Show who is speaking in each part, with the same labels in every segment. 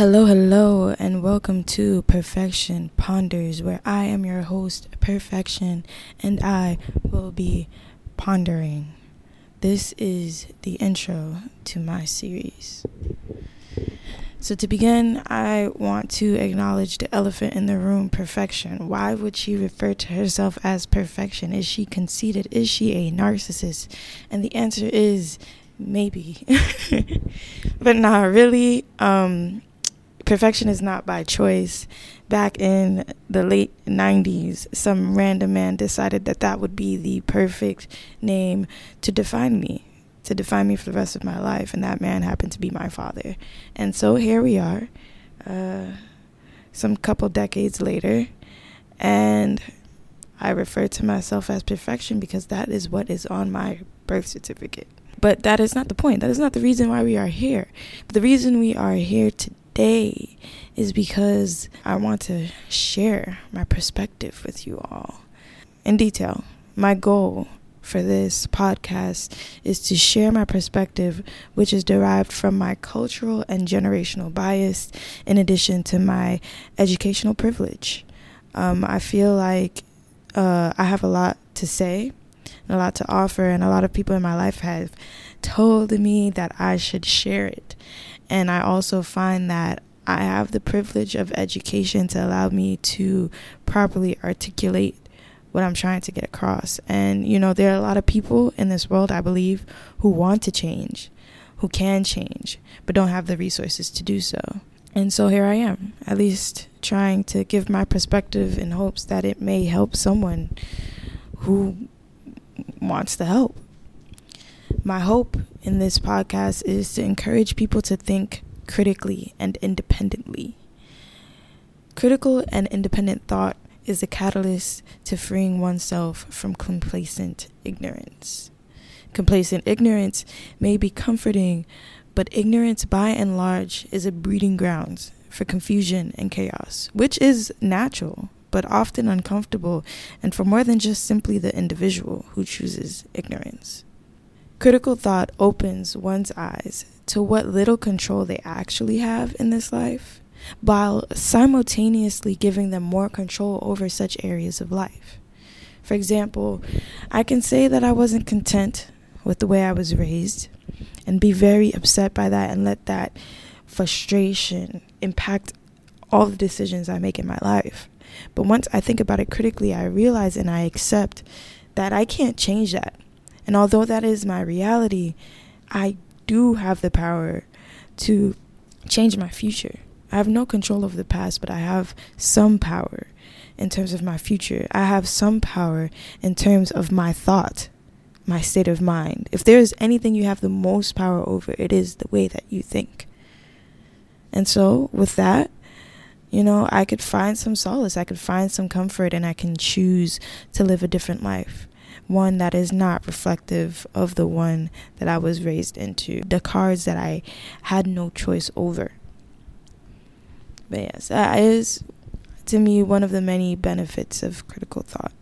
Speaker 1: Hello, hello, and welcome to Perrfection Ponders, where I am your host, Perfection, and I will be pondering. This is the intro to my series. So, to begin, I want to acknowledge the elephant in the room perfection. Why would she refer to herself as perfection? Is she conceited? Is she a narcissist? And the answer is maybe, but not really. Um, perfection is not by choice. Back in the late 90s, some random man decided that that would be the perfect name to define me, to define me for the rest of my life. And that man happened to be my father. And so here we are, uh, some couple decades later. And I refer to myself as perfection because that is what is on my birth certificate. But that is not the point. That is not the reason why we are here. The reason we are here today today is because I want to share my perspective with you all in detail. My goal for this podcast is to share my perspective, which is derived from my cultural and generational bias, in addition to my educational privilege. Um, I feel like uh, I have a lot to say, a lot to offer, and a lot of people in my life have told me that I should share it. And I also find that I have the privilege of education to allow me to properly articulate what I'm trying to get across. And, you know, there are a lot of people in this world, I believe, who want to change, who can change, but don't have the resources to do so. And so here I am, at least trying to give my perspective in hopes that it may help someone who wants to help. My hope in this podcast is to encourage people to think critically and independently. Critical and independent thought is a catalyst to freeing oneself from complacent ignorance. Complacent ignorance may be comforting, but ignorance by and large is a breeding ground for confusion and chaos, which is natural but often uncomfortable and for more than just simply the individual who chooses ignorance. Critical thought opens one's eyes to what little control they actually have in this life, while simultaneously giving them more control over such areas of life. For example, I can say that I wasn't content with the way I was raised and be very upset by that and let that frustration impact all the decisions I make in my life. But once I think about it critically, I realize and I accept that I can't change that. And although that is my reality, I do have the power to change my future. I have no control over the past, but I have some power in terms of my future. I have some power in terms of my thought, my state of mind. If there is anything you have the most power over, it is the way that you think. And so, with that, you know, I could find some solace, I could find some comfort, and I can choose to live a different life one that is not reflective of the one that I was raised into, the cards that I had no choice over. But yes, uh, that is to me one of the many benefits of critical thought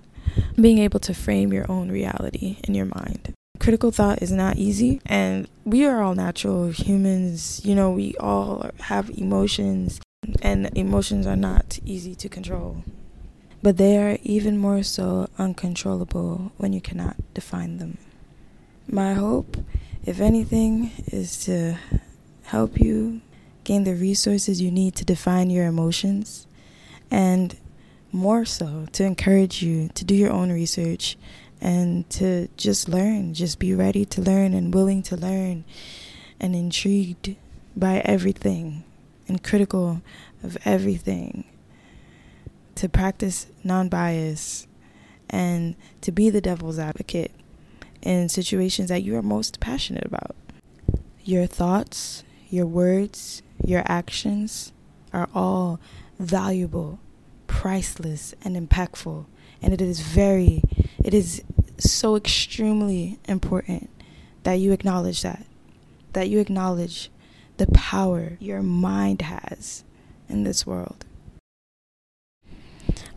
Speaker 1: being able to frame your own reality in your mind. Critical thought is not easy, and we are all natural humans. You know, we all have emotions, and emotions are not easy to control. But they are even more so uncontrollable when you cannot define them. My hope, if anything, is to help you gain the resources you need to define your emotions, and more so to encourage you to do your own research and to just learn, just be ready to learn and willing to learn and intrigued by everything and critical of everything to practice non bias and to be the devil's advocate in situations that you are most passionate about. Your thoughts, your words, your actions are all valuable, priceless, and impactful. And it is very, it is so extremely important that you acknowledge that, that you acknowledge the power your mind has in this world.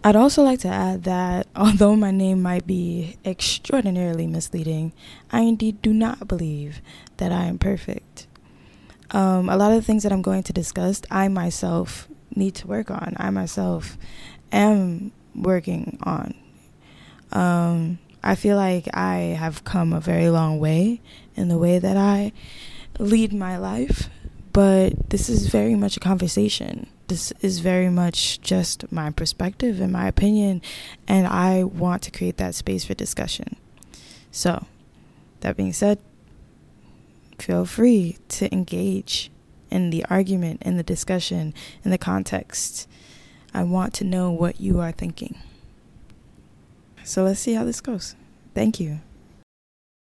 Speaker 1: I'd also like to add that although my name might be extraordinarily misleading, I indeed do not believe that I am perfect. Um, a lot of the things that I'm going to discuss, I myself need to work on. I myself am working on. Um, I feel like I have come a very long way in the way that I lead my life, but this is very much a conversation. This is very much just my perspective and my opinion, and I want to create that space for discussion. So, that being said, feel free to engage in the argument, in the discussion, in the context. I want to know what you are thinking. So let's see how this goes. Thank you.